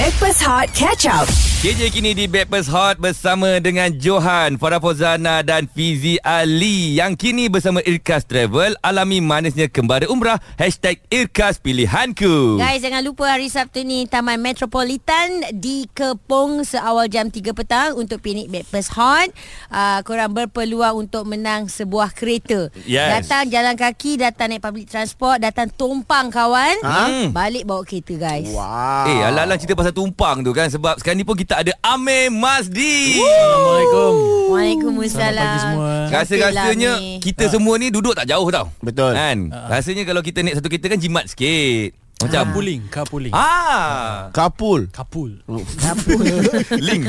Backpass Hot Catch Up. KJ kini di Backpast Hot bersama dengan Johan, Farah Fozana dan Fizi Ali yang kini bersama Irkas Travel alami manisnya kembali umrah Hashtag Irkas Pilihanku Guys, jangan lupa hari Sabtu ni Taman Metropolitan dikepung seawal jam 3 petang untuk piknik Backpast Hot. Uh, korang berpeluang untuk menang sebuah kereta. Yes. Datang jalan kaki, datang naik public transport, datang tumpang kawan. Ha? Balik bawa kereta guys. Wow. Eh, alang-alang cerita pasal tumpang tu kan Sebab sekarang ni pun kita ada Amir Masdi Assalamualaikum. Waalaikumsalam. Selamat pagi semua. Rasa-rasanya kita semua ni duduk tak jauh tau Betul. Kan Rasanya kalau kita naik satu kereta kan jimat sikit Macam Carpooling, carpooling. Ah Kapul. Carpool. Link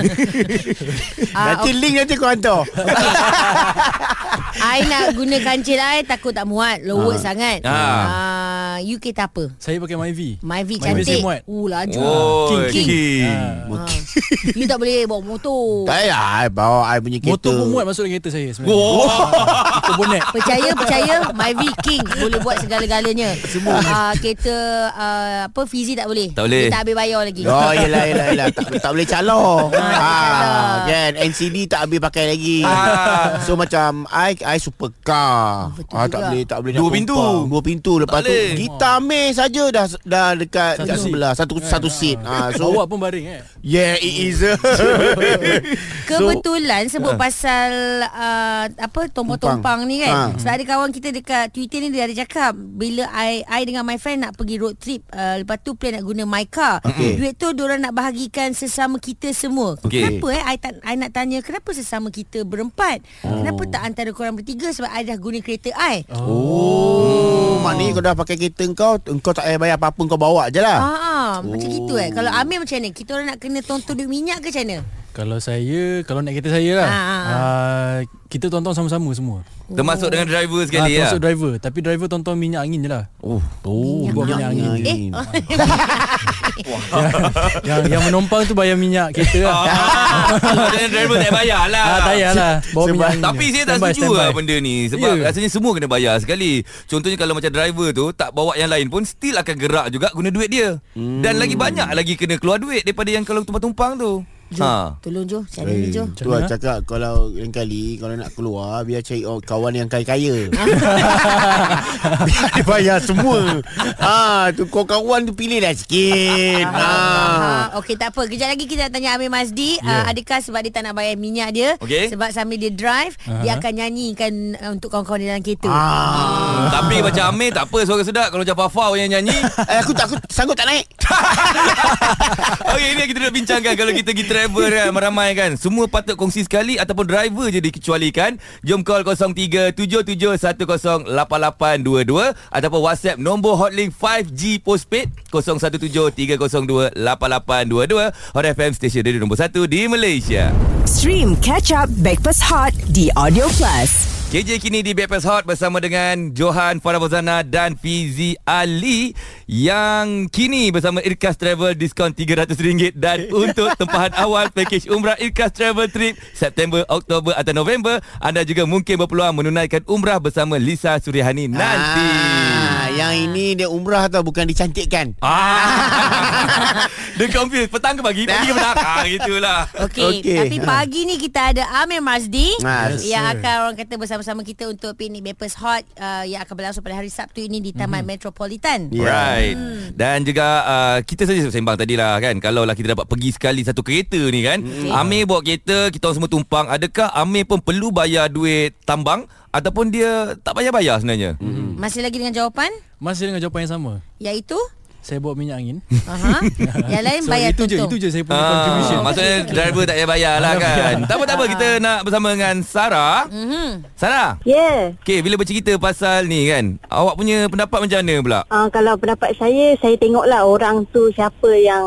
Ah, Nanti link nanti kau hantar. I nak guna kancil I takut tak muat Lower sangat Ah. ah. You kereta apa? Saya pakai Myvi. Myvi Myvi cantik saya muat. Uh laju Oh King, King, king. Ah. You tak boleh bawa motor tak payah I bawa I punya kereta. Motor pun muat masuk dalam kereta saya sebenarnya. Oh. Itu bonet. Percaya percaya Myvi King boleh buat segala-galanya. Semua. Uh, kereta uh, apa Fizi tak boleh. Tak boleh. Dia tak habis bayar lagi. Oh yelah yelah yelah tak, tak boleh calon ah, Kan NCD tak habis pakai lagi Ah. So macam I I supercar Oh, betul ah, juga. Tak boleh tak boleh Dua pintu. tumpang. Dua pintu Lepas Tak tu boleh. Kita ambil saja dah dah dekat Satu dekat sebelah Satu satu seat ah, So Awak pun baring eh. Yeah it is Kebetulan sebut pasal uh, apa tompang-tompang ni kan. Ha. Sebab ada kawan kita dekat Twitter ni dia ada cakap bila I I dengan my friend nak pergi road trip uh, lepas tu plan nak guna my car. Okey. Duit tu diorang nak bahagikan sesama kita semua. Okey. Kenapa eh I, tak, I nak tanya kenapa sesama kita berempat? Oh. Kenapa tak antara korang bertiga sebab I dah guna kereta I? Oh Maknanya kau dah pakai kereta kau Kau tak payah bayar apa-apa Kau bawa je lah Ah, macam gitu eh. Kalau Amir macam mana? Kita orang nak kena tonton duit minyak ke macam mana? Kalau saya, kalau naik kereta saya lah. Ah, ah, ah. Uh, kita tonton sama-sama semua. Termasuk dengan driver sekali ya termasuk driver. Tapi driver tonton minyak angin je lah. Oh Oh, buat minyak angin. Eh, yang, yang menumpang tu bayar minyak kereta lah. Ah, Dengan driver tak bayar lah Ah, tak. Bawa Sebab- minyak angin. Tapi saya tak setuju lah benda ni Sebab Ya. rasanya semua kena bayar sekali Contohnya kalau macam driver tu Tak bawa yang lain pun Still akan gerak juga Guna duit dia Dan lagi banyak lagi Kena keluar duit Daripada yang kalau tumpang-tumpang tu Jo, Ha. tolong Jo, cari ni Eh, Jo. tu lah cakap Kalau lain kali Kalau nak keluar Biar cari oh, kawan yang kaya-kaya Biar dia bayar semua ha, tu Kau kawan tu pilih dah sikit ha. Ha, okey tak apa. Kejap lagi kita nak tanya Amir Mazdi, yeah. uh, adakah sebab dia tak nak bayar minyak dia, Okey. sebab sambil dia drive, uh-huh. dia akan nyanyikan uh, untuk kawan-kawan dia dalam kereta. Ah. Tapi macam Amir tak apa suara sedap Kalau macam Fafau yang nyanyi Eh, aku tak aku sanggup tak naik. Okey ini yang kita nak bincangkan Kalau kita pergi travel kan Ramai kan. Semua patut kongsi sekali Ataupun driver je dikecualikan. Jom call 0377108822 Ataupun WhatsApp Nombor hotlink 5G postpaid 0173028822 Hot FM Station Radio nombor 1 di Malaysia. Stream Catch Up Backpass Hot di Audio Plus. KJ kini di Backpass Hot bersama dengan Johan Farah Fozana dan Fizi Ali yang kini bersama Irkas Travel diskaun RM300 dan untuk tempahan awal pakej umrah Irkas Travel Trip September, Oktober atau November anda juga mungkin berpeluang menunaikan umrah bersama Lisa Suryahani nanti. Ah, yang ini dia umrah tau bukan dicantikkan. Ah. Dia confused Petang ke pagi? Pagi ke petang? Ah, gitulah Okey, okay. Tapi pagi ni kita ada Amir Mazdi Ah, yes, yang sir. akan orang kata bersama-sama kita untuk piknik Bappers Hot uh, yang akan berlangsung pada hari Sabtu ini di Taman mm-hmm. Metropolitan. Ya. Right Dan juga uh, Kita saja sembang tadi lah kan Kalau lah kita dapat pergi sekali Satu kereta ni kan Hmm. Amir bawa kereta Kita orang semua tumpang Adakah Amir pun perlu bayar duit tambang Ataupun dia Tak bayar-bayar sebenarnya Mm. Masih lagi dengan jawapan Masih dengan jawapan yang sama. iaitu Saya bawa minyak angin. Aha. yang lain So, bayar itu je, tuntung. itu je saya punya Ah, contribution. maksudnya driver tak payah bayar lah kan Tak apa tak apa Kita nak bersama dengan Sarah Mhm. Sarah Ya, yeah. Okay bila bercerita pasal ni kan Awak punya pendapat macam mana pula uh, kalau pendapat saya, saya tengoklah orang tu siapa yang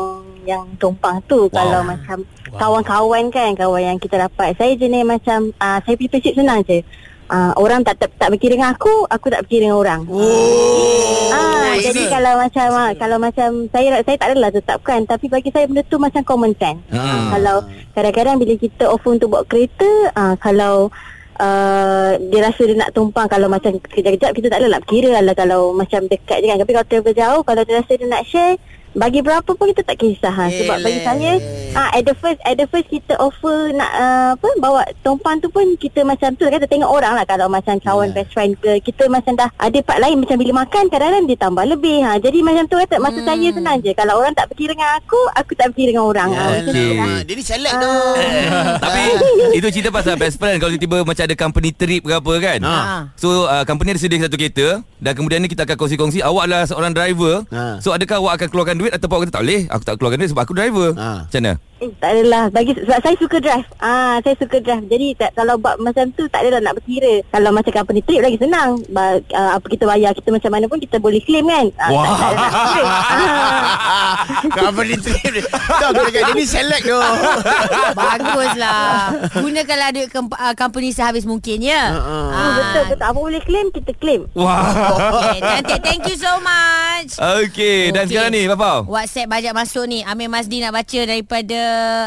yang tumpang tu. Wow. Kalau macam Wow. kawan-kawan kan, kawan yang kita dapat. Saya jenis macam, uh, saya pergi prinsip senang je. Uh, orang tak, tak tak berkira dengan aku, aku tak berkira dengan orang. Oh Ah, I jadi kalau macam ah, kalau macam saya saya tak adalah tetapkan tapi bagi saya benda tu macam common sense. Hmm. Kalau kadang-kadang bila kita offer untuk bawa kereta, ah, kalau uh, dia rasa dia nak tumpang kalau macam kejap-kejap kita tak adalah nak kira lah kalau macam dekat je kan. Tapi kalau travel jauh, kalau dia rasa dia nak share, bagi berapa pun kita tak kisah ha. sebab bagi saya ah at the first at the first kita offer nak uh, apa bawa tumpang tu pun kita macam tu kata tengok orang lah kalau macam kawan Ya. best friend ke kita macam dah ada part lain macam bila makan kadang-kadang dia tambah lebih ha jadi macam tu kata masa saya senang je kalau orang tak pergi dengan aku aku tak pergi dengan orang ha, macam tu Okey. lah. Ah, Dia ni select tu. Tapi itu cerita pasal best friend Kalau tiba-tiba macam ada company trip ke apa kan Ha. So uh, company ada sedia satu kereta Dan kemudian ni kita akan kongsi-kongsi Awak adalah seorang driver Ha. So adakah awak akan keluarkan duit Ataupun awak kata tak boleh Aku tak keluarkan duit sebab aku driver Ha. Macam mana? Eh, tak adalah bagi sebab saya suka drive. Ah saya suka drive. Jadi tak, kalau buat macam tu tak adalah nak berkira. Kalau macam company trip lagi senang. Ba, uh, apa kita bayar kita macam mana pun kita boleh claim kan. Ah, Wah. Tak, tak. Ah. Company trip ni. Tahu aku cakap dia ni select tu. Baguslah. Gunakanlah duit kemp- uh, company sehabis mungkin ya. Ha-ha. Ah, betul betul apa boleh claim kita claim. Wah Okay, cantik. Thank you so much. Okey Dan Okey. sekarang ni Bapa WhatsApp banyak masuk ni. Amir Masdi nak baca daripada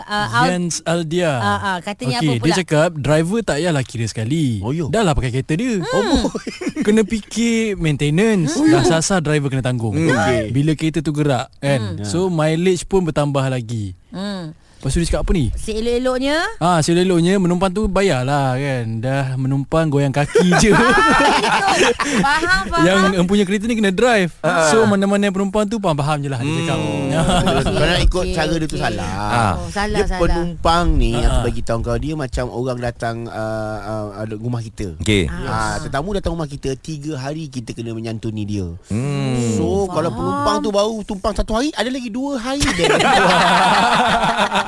uh, Al- Jens Aldia. Ah, ah, katanya Okey, apa pula? Dia cakap Driver tak payahlah kira sekali. Oh, yo. Dah lah pakai kereta dia. Oh, Kena fikir Maintenance. Dah sasar driver kena tanggung. Okey. Bila kereta tu gerak kan? So mileage pun bertambah lagi. Hmm. Lepas tu dia cakap apa ni Seelok-eloknya Ah, seleloknya menumpang tu bayarlah kan. Dah menumpang goyang kaki je. Faham, faham. Yang empunya kereta ni kena drive. So mana-mana penumpang tu faham-faham je lah dia cakap. Kalau nak ikut Okey, cara dia tu salah. Ah. Oh, salah, dia salah. penumpang ni Ah, aku ah. bagi tahu kau dia macam orang datang uh, uh, uh, rumah kita. Okey Ah, tetamu datang rumah kita Tiga hari kita kena menyantuni dia hmm. So faham. kalau penumpang tu baru tumpang satu hari Ada lagi dua hari dia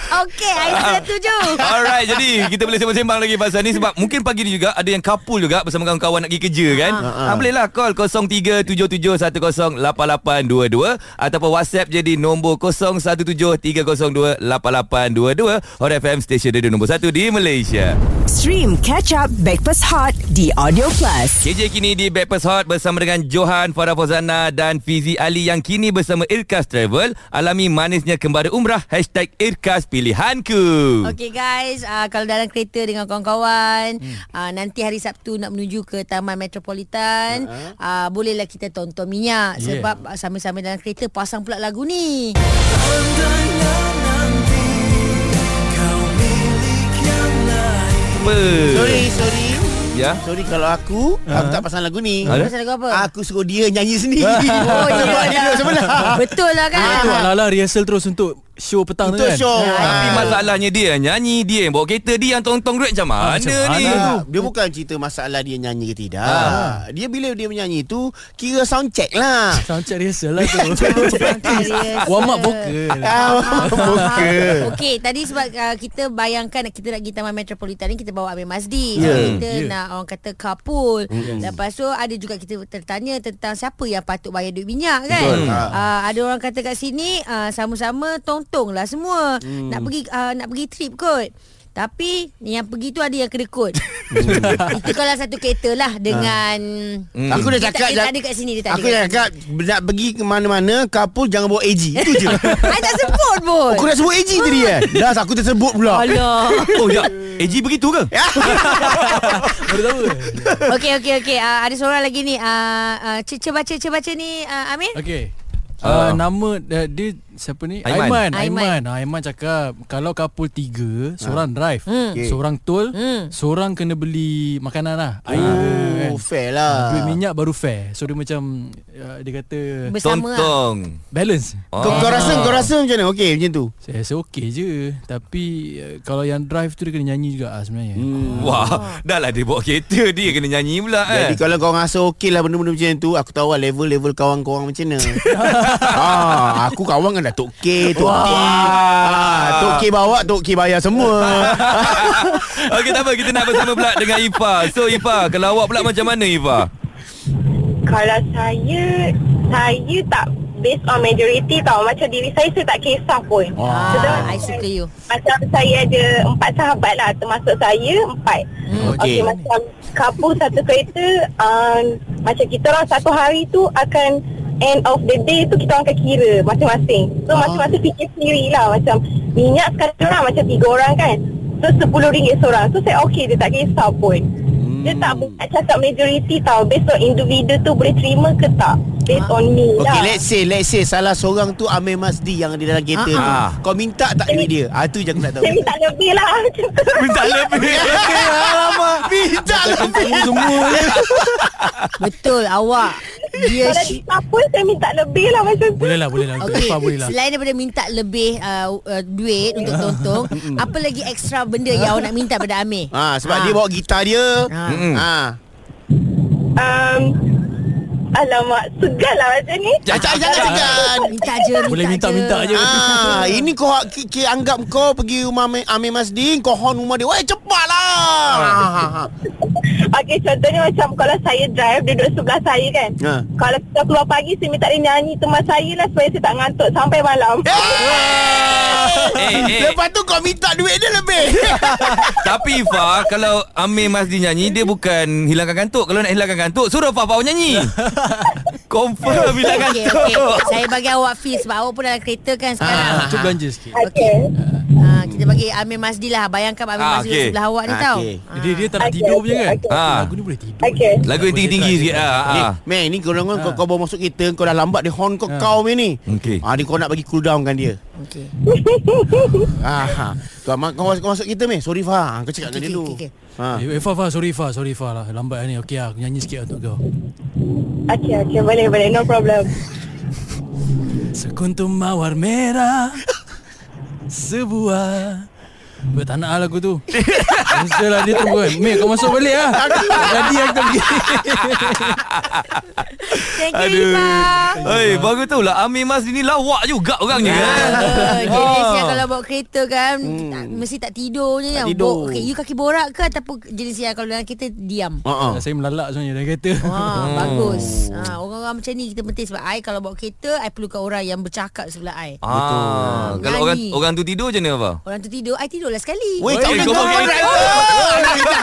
Okey, I setuju. Alright jadi kita boleh sembang-sembang lagi pasal ni sebab mungkin pagi ni juga ada yang couple juga bersama kawan-kawan nak pergi kerja kan. Ha, boleh lah call 0377108822 ataupun WhatsApp jadi nombor 0173028822 Hot FM station radio nombor 1 di Malaysia. Stream Catch Up Backpass Hot di Audio Plus. KJ kini di Backpass Hot bersama dengan Johan Farah Fauzana dan Fizi Ali yang kini bersama Irkas Travel alami manisnya kembali umrah hashtag Irkas Pilihanku. Okey guys, uh, kalau dalam kereta dengan kawan-kawan, hmm. uh, nanti hari Sabtu nak menuju ke Taman Metropolitan, uh-huh. uh, bolehlah kita tonton minyak Yeah. sebab uh, sama-sama dalam kereta pasang pula lagu ni. Apa? Sorry sorry Ya. Sorry kalau aku Aku tak pasang lagu ni Ada? Pasal lagu apa? Aku suruh dia nyanyi sendiri Oh, Sebab dia duduk sebelah Betul lah kan? Itu ala-ala rehearsal terus untuk show petang tu Untuk kan. show Tapi Ah. masalahnya dia yang nyanyi Dia yang bawa kereta Dia yang tong-tong duit macam mana macam ni mana? Tak, dia bukan cerita masalah dia nyanyi ke tidak. Ah. Dia bila dia menyanyi tu kira sound check lah. Sound check rehearsal lah tu. Warm up vocal. Ah. Okey, tadi sebab uh, kita bayangkan kita nak pergi Taman Metropolitan ni kita bawa Amir Mazdi. Ya. So, kita Ya. nak orang kata couple. Lepas tu ada juga kita tertanya tentang siapa yang patut bayar duit minyak kan. Betul. Ha. Uh, ada orang kata kat sini uh, sama-sama tong-tong lah semua. Nak pergi uh, nak pergi trip kot. Tapi yang pergi tu ada yang kena kod. Itu kalau satu kereta lah dengan Hmm. Aku dah Dia tak- cakap dia tak ada kat sini, dia tak ada Aku dah sini. cakap Nak pergi ke mana-mana Couple jangan bawa AG Itu je I tak sebut pun. Aku dah sebut AG tadi eh Dah aku tersebut pula Alah. Oh ya AG begitu ke? Baru tahu. Okey okey okey. Uh, ada seorang lagi ni. Uh, uh, Cece baca Cece baca ni uh, Amir. Okey. Ah. Uh, nama uh, dia siapa ni? Aiman. Aiman. Aiman. Aiman. Ah, Aiman cakap kalau couple tiga, seorang drive, Hmm. Okey. seorang tol, Hmm. seorang kena beli makanan lah. Air kan. Oh fair lah. Duit minyak baru fair. So dia macam uh, dia kata Bersama lah. Tong-tong. Balance. kau, kau rasa kau rasa macam mana? Okey macam tu? Saya rasa okey je. Tapi uh, Kalau yang drive tu Dia kena nyanyi juga lah sebenarnya. Hmm. Wah Dah lah dia bawa kereta Dia kena nyanyi pula Jadi eh kalau kau rasa okey lah benda-benda macam tu Aku tahu lah level-level kawan korang macam mana. Ah, Aku kawan dengan Datuk K Tok K. Ah, Tok K bawa Tok K bayar semua Okey tak apa. Kita nak bersama pula dengan Ifa. So Ifa Kalau awak pula macam mana Ifa? Kalau saya Saya tak Based on majority tau. Macam diri saya Saya tak kisah pun. Ah, I suka you. Macam saya ada Empat sahabat lah. Termasuk saya Empat. Hmm. Okey okay, macam Couple satu kereta um, Macam kita orang Satu hari tu Akan End of the day tu Kita orang akan kira Masing-masing. So masing-masing fikir sendiri lah. Macam Minyak sekarang lah Macam tiga orang kan So RM10 seorang. So saya okey Dia tak kisah pun. Dia tak nak cakap majoriti tau. Based on individu tu Boleh terima ke tak? Based on me lah. Okay let's say Let's say Salah seorang tu Amir Masdi Yang di dalam kereta tu. Ah. Kau minta tak duit dia? Ah, Tu je aku nak tahu. Saya minta lebih lah. Minta lebih. Alamak. Minta lebih. Semua Betul awak. Dia Kalau sh- dia apa Saya minta lebih lah Macam tu Boleh lah boleh lah Okey, Eva boleh lah selain daripada minta lebih uh, uh, duit untuk tontong, apa lagi ekstra benda yang awak nak minta pada Amir? Ah, sebab Ah. dia bawa gitar dia. Ah. Mm-mm. Ah. um, Alamak Segan lah macam ni Jangan jangan segan. Minta je, minta Boleh minta-minta je. Ah, ini kau ki, ki anggap kau pergi rumah Amir, Amir Masdi, kau hon rumah dia. Weh, cepatlah. Ah, Okey contohnya macam Kalau saya drive Dia duduk sebelah saya kan Ha. Kalau kita keluar pagi Saya minta dia nyanyi teman saya lah Supaya saya tak ngantuk Sampai malam Eh, eh. Lepas tu kau minta duit dia lebih. Tapi Fa Kalau Amir Masdi nyanyi Dia bukan hilangkan kantuk Kalau nak hilangkan kantuk Suruh Fa Fa nyanyi Confirm hilangkan Okey, kantuk okey. Saya bagi awak fee sebab awak pun dalam kereta kan sekarang. Cuba belanja sikit. Okey Ah, kita bagi Amir Masdi lah. Bayangkan Amir Ah, Masdi duduk sebelah awak ni Ah, tau. okey. Ah. Dia dia tak nak Okey, tidur okey, punya kan okey. Ah. Lagu ni boleh tidur Okey Lagu yang tinggi-tinggi sikit ah, Ni, ah. Meh, ni kau orang kau, kau bawa masuk kereta, kau dah lambat dia hon kau kau Meh ni. Okey. Ah, ni kau nak bagi cool down kan dia. Okey. Ah, ha. kau, kau, kau masuk kereta Meh. Sorry Fa, kau cakap dengan Okey, dia dulu. okey, okey. Ha. Eh, Eva, Fa, sorry Fa, sorry Fa lah Lambat ni Okey lah, nyanyi sikit lah untuk kau Okey okey boleh boleh No problem Sekuntum mawar merah Sebuah Ber, tak nak lah lagu tu Cancel lah dia tu kan Mek kau masuk balik lah Jadi aku pergi Thank you, Aduh. Oi, bagus tu lah Amir Masdi ni lawak juga orangnya kan. Uh, jenis Ah. yang kalau bawa kereta kan tak, Mesti tak tidur je Tak yang tidur. Bawa- okay, You kaki borak ke Ataupun jenis yang Kalau dalam kereta diam Ha ah. Saya melalak sebenarnya dalam kereta Wah, bagus. Ha, orang-orang macam ni kita penting sebab I kalau bawa kereta, I perlukan orang yang bercakap sebelah I. Ah, kalau orang orang tu tidur je ni apa? Orang tu tidur, I tidurlah sekali. Weh, Oi, tak boleh kau kau pakai- driver.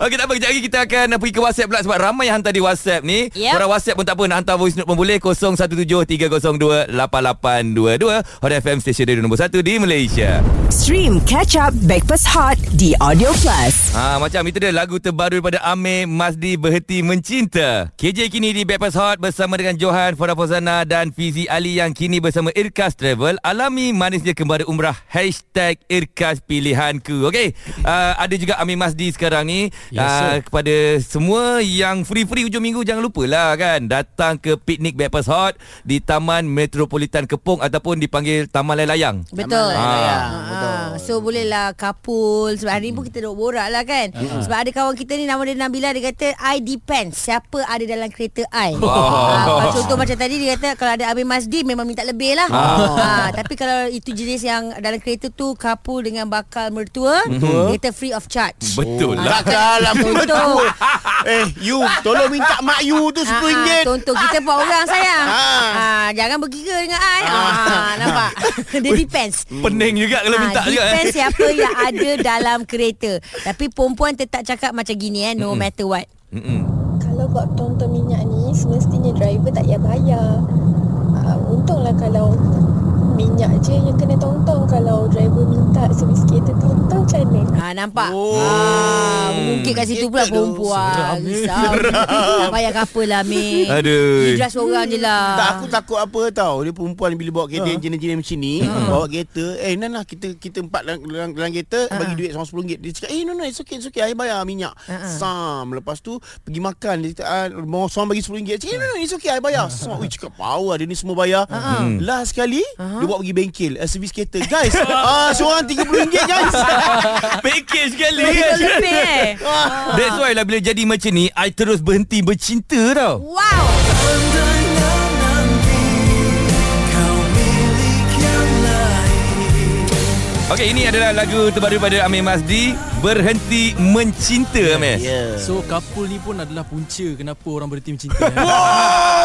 Okey tak apa kejap lagi kita akan pergi ke WhatsApp pula sebab ramai yang hantar di WhatsApp ni. Yep. Korang WhatsApp pun tak apa nak hantar voice note pun boleh 0173028822 Hot FM stesen radio nombor 1 di Malaysia. Stream Catch Up Backpass Hot di Audio Plus. Ha macam itu dia lagu terbaru daripada Amir Masdi Berhenti Mencinta. KJ kini di Backpass Hot bersama dengan Johan Farah Fozana dan Fizi Ali yang kini bersama Irkas Travel alami manisnya kembali umrah Hashtag Irkas Pilihanku. Okey, uh, ada juga Amir Masdi sekarang ni. Yes, uh, kepada semua yang free-free hujung minggu jangan lupalah kan datang ke piknik Backpass Hot di Taman Metropolitan Kepong ataupun dipanggil Taman Layang. Betul. Ah, Ha, so bolehlah couple sebab hari ni pun kita duk borak lah kan. Sebab ada kawan kita ni nama dia Nabila dia kata I depends siapa ada dalam kereta I. Ha, contoh macam tadi dia kata kalau ada Abim Masdi memang minta lebih lah. Ha, tapi kalau itu jenis yang dalam kereta tu couple dengan bakal mertua dia kata free of charge. Betul Ah, lah. Dalam Contoh. Eh, you tolong minta mak you tu Ah, ah, RM10. Contoh kita empat orang sayang Ah. ah. Jangan berkira dengan I ah. Nampak? Dia depends. Pening juga kalau minta Ah, juga. eh. Depends siapa yang ada dalam kereta. Tapi perempuan tetap cakap macam gini eh No matter what. Mm-mm. Kalau buat tonton minyak ni Semestinya driver tak payah bayar. Uh, Untunglah kalau Minyak je yang kena tonton Kalau driver minta servis kereta tonton macam mana Ah nampak. Oh. Ah mungkin kat situ pula perempuan. Risau. Tak payah couple lah Mei. Aduh. Just seorang je lah. Tak aku takut apa tau. Dia perempuan bila bawa kereta yang jenis-jenis macam ni Bawa kereta Eh Nana kita kita empat dalam, dalam, dalam kereta Ah. Bagi duit sama RM10 Dia cakap eh no no it's okay it's okay. I bayar minyak. Ah, Sam Lepas tu pergi makan. Dia cakap ah, Mau seorang bagi RM10 Dia cakap eh no no it's okay. I bayar. Sam Ui cakap power. Dia ni semua bayar. Ah, Last sekali Dia bawa pergi bengkel. Uh, Servis kereta. Guys ah, Seorang RM30 guys. Package sekali. Lebih kan. lebih eh. That's why lah bila jadi macam ni I terus berhenti bercinta tau. Wow. Okay ini adalah lagu terbaru pada Amir Masdi Berhenti Mencinta Amir. Yeah. So couple ni pun adalah punca Kenapa orang berhenti mencinta. Eh.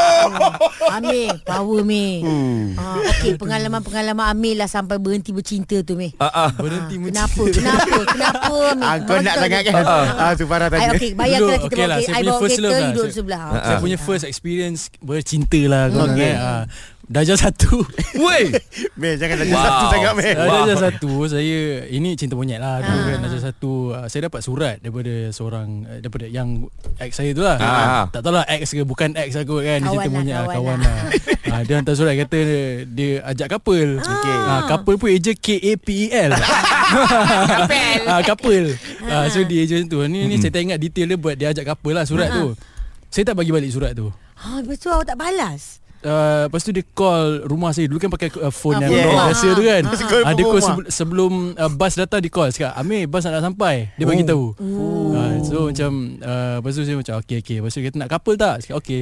Amir, power Amir. Hmm. Ah, okay, pengalaman-pengalaman Amir lah sampai berhenti bercinta tu Amir. Ah, ah. Berhenti mencinta Kenapa? Kenapa? Kenapa Amir? Ah, kau nak sangat kan Ah, tu Farah tanya okay, bayangkan kita okay lah, kereta, saya I punya bawa first kereta, love lah. you duduk Saya- sebelah. Ah, Saya punya first experience bercinta lah kau Okay. okay. Ha. Darjah satu Weh Meh jangan dah Wow. satu sangat meh. wow. Darjah satu Saya Ini cinta monyet lah Dulu kan Darjah satu uh, Saya dapat surat Daripada seorang uh, Daripada yang Ex saya tu lah Ah. Tak tahu lah ex ke Bukan ex aku kan Dia Kawan cinta lah, monyet lah, kawan Kawan lah. lah Ah, Dia hantar surat kata Dia ajak couple Okey. Ah, Couple pun eja K-A-P-E-L ah, Couple ah, So dia eja tu Ni, ni saya tak ingat detail dia Buat dia ajak couple lah Surat tu Saya tak bagi balik surat tu Ha, lepas tu awak tak balas. Uh, lepas tu dia call rumah saya. Dulu kan pakai uh, phone Ah, yang yeah. rumah. biasa tu kan. Mesti call uh, Dia call rumah. sebel- sebelum uh, bus datang Dia call. Cakap Amir bus nak, nak sampai. Dia bagi tahu. Uh, So macam uh, Lepas tu saya macam Okay okay. Lepas tu dia kata nak couple tak? Cakap okay.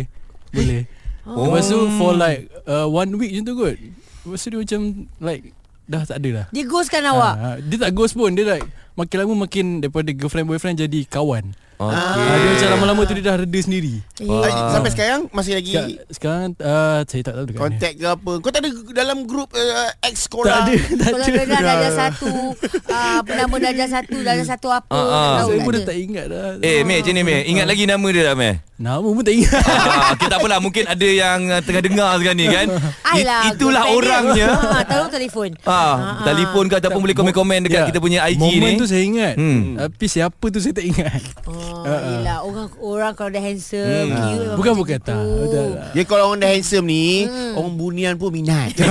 Boleh. Oh. Lepas tu for like uh, One week macam tu kot. Lepas tu dia macam Like Dah tak ada lah. Dia ghostkan awak. Ah, ah, Dia tak ghost pun. Dia like Makin lama makin Daripada girlfriend boyfriend Jadi kawan Okay Ah, Dia macam lama-lama tu Dia dah reda sendiri. Ah, Sampai sekarang masih lagi Sekarang, sekarang uh, Saya tak tahu dekat kontak ke apa. Kau tak ada dalam grup uh, ex Tak sekolah. ada Tak Kalau ada. dah darjah satu ah, Apa nama darjah satu Darjah satu apa Ah, ah. tak tahu Saya tak pun dah ada. tak ingat dah. Eh Meh macam ni Meh Ingat lagi nama dia tak Meh Nama pun tak ingat. Ah, okay, tak apalah. Mungkin ada yang uh, Tengah dengar sekarang ni kan? Lah, Itulah girlfriend orangnya. Ha, Tolong telefon. Ah, Telefon ke Ataupun boleh komen-komen Dekat Ya, kita punya IG Momen ni? tu saya ingat. Hmm. Tapi siapa tu saya tak ingat. Oh, yelah orang orang kalau dah handsome, Hmm. cute Bukan bukan tak lah. Ya kalau orang dah handsome ni, orang bunian pun minat.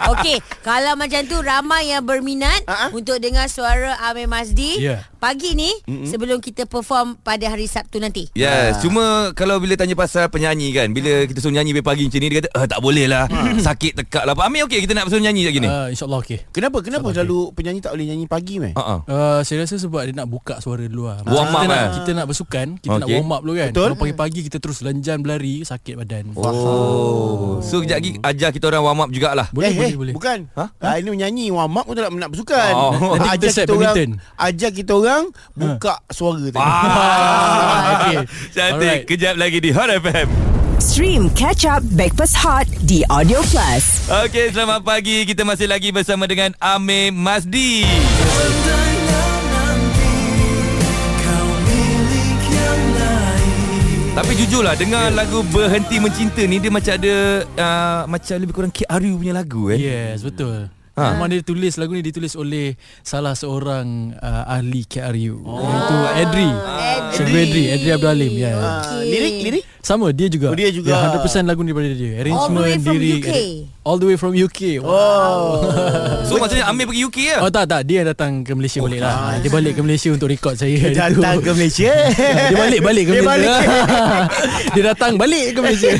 Okey, kalau macam tu ramai yang berminat Ah, ah. untuk dengar suara Amir Mazdi Ya. pagi ni sebelum kita perform pada hari Sabtu nanti. Yes, cuma kalau bila tanya pasal penyanyi kan, bila kita suruh nyanyi pagi macam ni dia kata, "Ah tak boleh lah. Sakit tekak lah." Amir okey kita nak suruh nyanyi lagi ni. Uh, InsyaAllah okey Kenapa? Kenapa selalu penyanyi tak boleh nyanyi pagi meh? Ah. Uh, saya rasa sebab dia nak buka suara dulu lah Warm up kita nak, kan? kita nak bersukan Kita nak Okey. warm up dulu kan Betul. Kalau pagi-pagi kita terus lenjan berlari Sakit badan Oh. So kejap lagi ajar kita orang warm up jugalah. Boleh eh, boleh eh, boleh Bukan. Ha? Ha? Ah, ini menyanyi warm up pun tak nak, nak bersukan. Oh. Nanti kita ajar set kita orang, badminton. ajar kita orang buka suara tadi. Ah, Okey. Cantik. Alright. Kejap lagi di Hot FM. Stream Catch Up Backpass Hot di Audio Plus. Okey, selamat pagi. Kita masih lagi bersama dengan Amir Mazdi. Tapi jujurlah dengan lagu Berhenti Mencinta ni dia macam ada uh, macam lebih kurang KRU punya lagu eh. Yes betul Ha. ha. Memang dia tulis Lagu ni ditulis oleh Salah seorang uh, Ahli KRU oh. Iaitu Edri Cikgu Edri Edri Abdul Alim ya. Ah, Okey. lirik lirik Sama dia juga Oh, dia juga. ya, 100% lagu ni daripada dia Arrangement way from lirik, UK? All the way from UK wow. Oh. So maksudnya Amir pergi UK ya? Oh tak tak Dia datang ke Malaysia balik lah Dia balik ke Malaysia Untuk rekod saya tu. Datang ke Malaysia. Dia balik balik ke Dia Malaysia balik. Dia datang balik ke Malaysia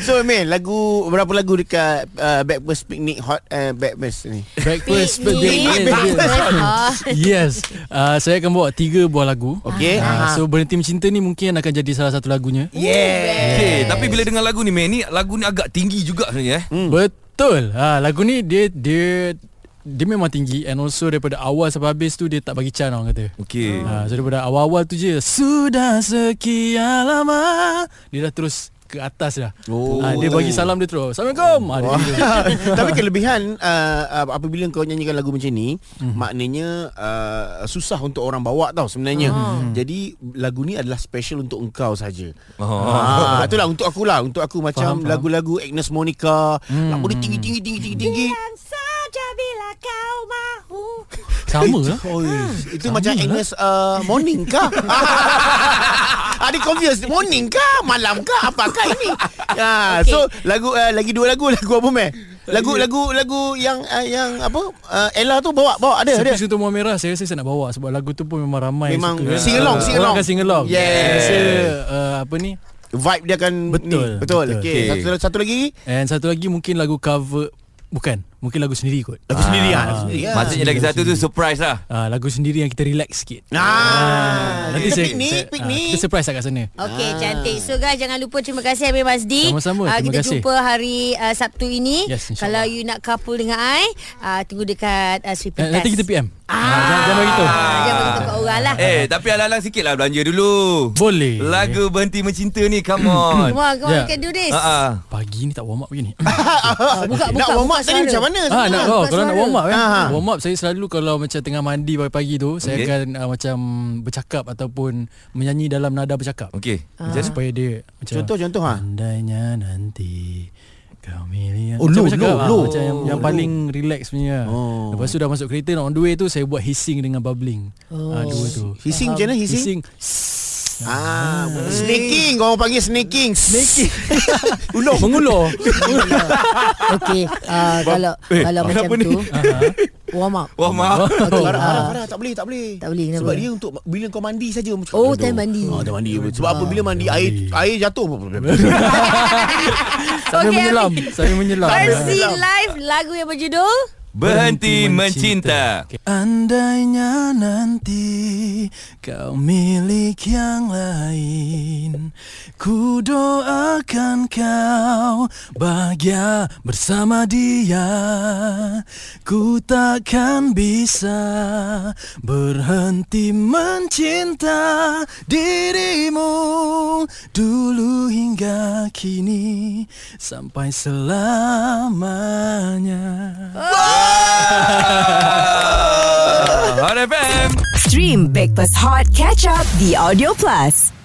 So Mel lagu berapa lagu dekat uh, Backpast Picnic Hot uh, Backpast ni? Breakfast Picnic. Ah. Yes uh, Saya akan bawa Tiga buah lagu Okey. uh, So Berhenti Mencinta ni Mungkin akan jadi salah satu lagunya Yeah. Okay, tapi bila dengar lagu ni Meh, ni lagu ni agak tinggi juga sebenarnya eh. hmm. Betul ha, Lagu ni dia Dia dia memang tinggi And also daripada awal sampai habis tu Dia tak bagi can orang kata Okey. ha, So daripada awal-awal tu je Sudah sekian lama Dia dah terus ke atas dah Oh. ha, Dia bagi salam dia terus Assalamualaikum ha, dia gitu. Tapi kelebihan uh, apabila kau nyanyikan lagu macam ni, Mhm. maknanya uh, susah untuk orang bawa tau sebenarnya. Jadi lagu ni adalah special untuk engkau saja. Oh. Ah, itulah untuk aku lah, untuk aku macam Faham, faham. lagu-lagu Agnes Monica, Hmm. lagu dia tinggi tinggi tinggi tinggi tinggi. saja bila kau mahu. Sama lah Oh, itu macam Agnes uh, morning kah? Ada confused Morning kah Malam kah Apakah ini ha, Okey. So lagu uh, Lagi dua lagu Lagu apa meh Lagu lagu lagu yang uh, yang apa uh, Ella tu bawa bawa ada ada. Sepi Muar Merah Saya rasa saya nak bawa Sebab lagu tu pun memang ramai Memang suka. sing along, sing Orang along. akan sing along Yeah. Saya rasa uh, Apa ni Vibe dia akan Betul, ni. Betul. betul. Okey. Okey. Satu satu lagi And satu lagi mungkin lagu cover Bukan Mungkin lagu sendiri kot lagu sendiri ah. Lagu sendiri. ah. Maksudnya lagi satu tu surprise lah. Ah, lagu sendiri yang kita relax sikit. Ah, Nanti saya, piknik, saya piknik. ah, kita surprise lah kat sana. Okey, cantik. So guys, jangan lupa terima kasih Amir Mazdi. Sama-sama, Ah, kita kasih. jumpa hari uh, Sabtu ini. Yes. Kalau you nak couple dengan I, uh, tunggu dekat uh, Sweet Eh, nanti kita PM. Ah, jangan, jangan bagi tahu. Ah, jangan bagi tahu kat orang lah. Eh, tapi alang-alang sikit lah belanja dulu. Boleh. Lagu Berhenti Mencinta ni, come on. Come on, come on, Yeah. we can do this. Ah. Pagi ni tak warm up begini. Ah, buka, buka, Nak warm up tadi macam mana? Ah, nak oh, kalau nak suara. warm up kan. Ah. Warm up saya selalu kalau macam tengah mandi pagi-pagi tu, saya Okey. akan uh, macam bercakap ataupun menyanyi dalam nada bercakap. Okey. Macam supaya dia macam Contoh contoh ha. Andainya nanti Oh, Macam low, cakap, low, ah, low. Macam yang, yang paling relax punya Oh. Lepas tu dah masuk kereta On the way tu Saya buat hissing dengan bubbling Oh. ah, Dua tu Hissing macam mana hissing? Hissing Ah, snaking. Kau orang panggil snaking. Snaking. Ulung. Mengulur Okey, uh, kalau eh, kalau macam ni? tu warm up. Maaf Okey. Farah, Farah, ah. Tak boleh, tak boleh. Tak boleh, kenapa? Sebab dia untuk bila kau mandi saja. macam- Oh, Aduh. time mandi. Ah, time mandi. Sebab apa bila mandi air air jatuh. Sambil Okey, menyelam Sambil menyelam Versi live lagu yang berjudul Berhenti mencinta. Andainya nanti kau milik yang lain Ku doakan kau bahagia bersama dia. Ku takkan bisa berhenti mencinta dirimu Dulu hingga kini sampai selamanya Hot FM Stream Breakfast Hot Catch Up The Audio Plus.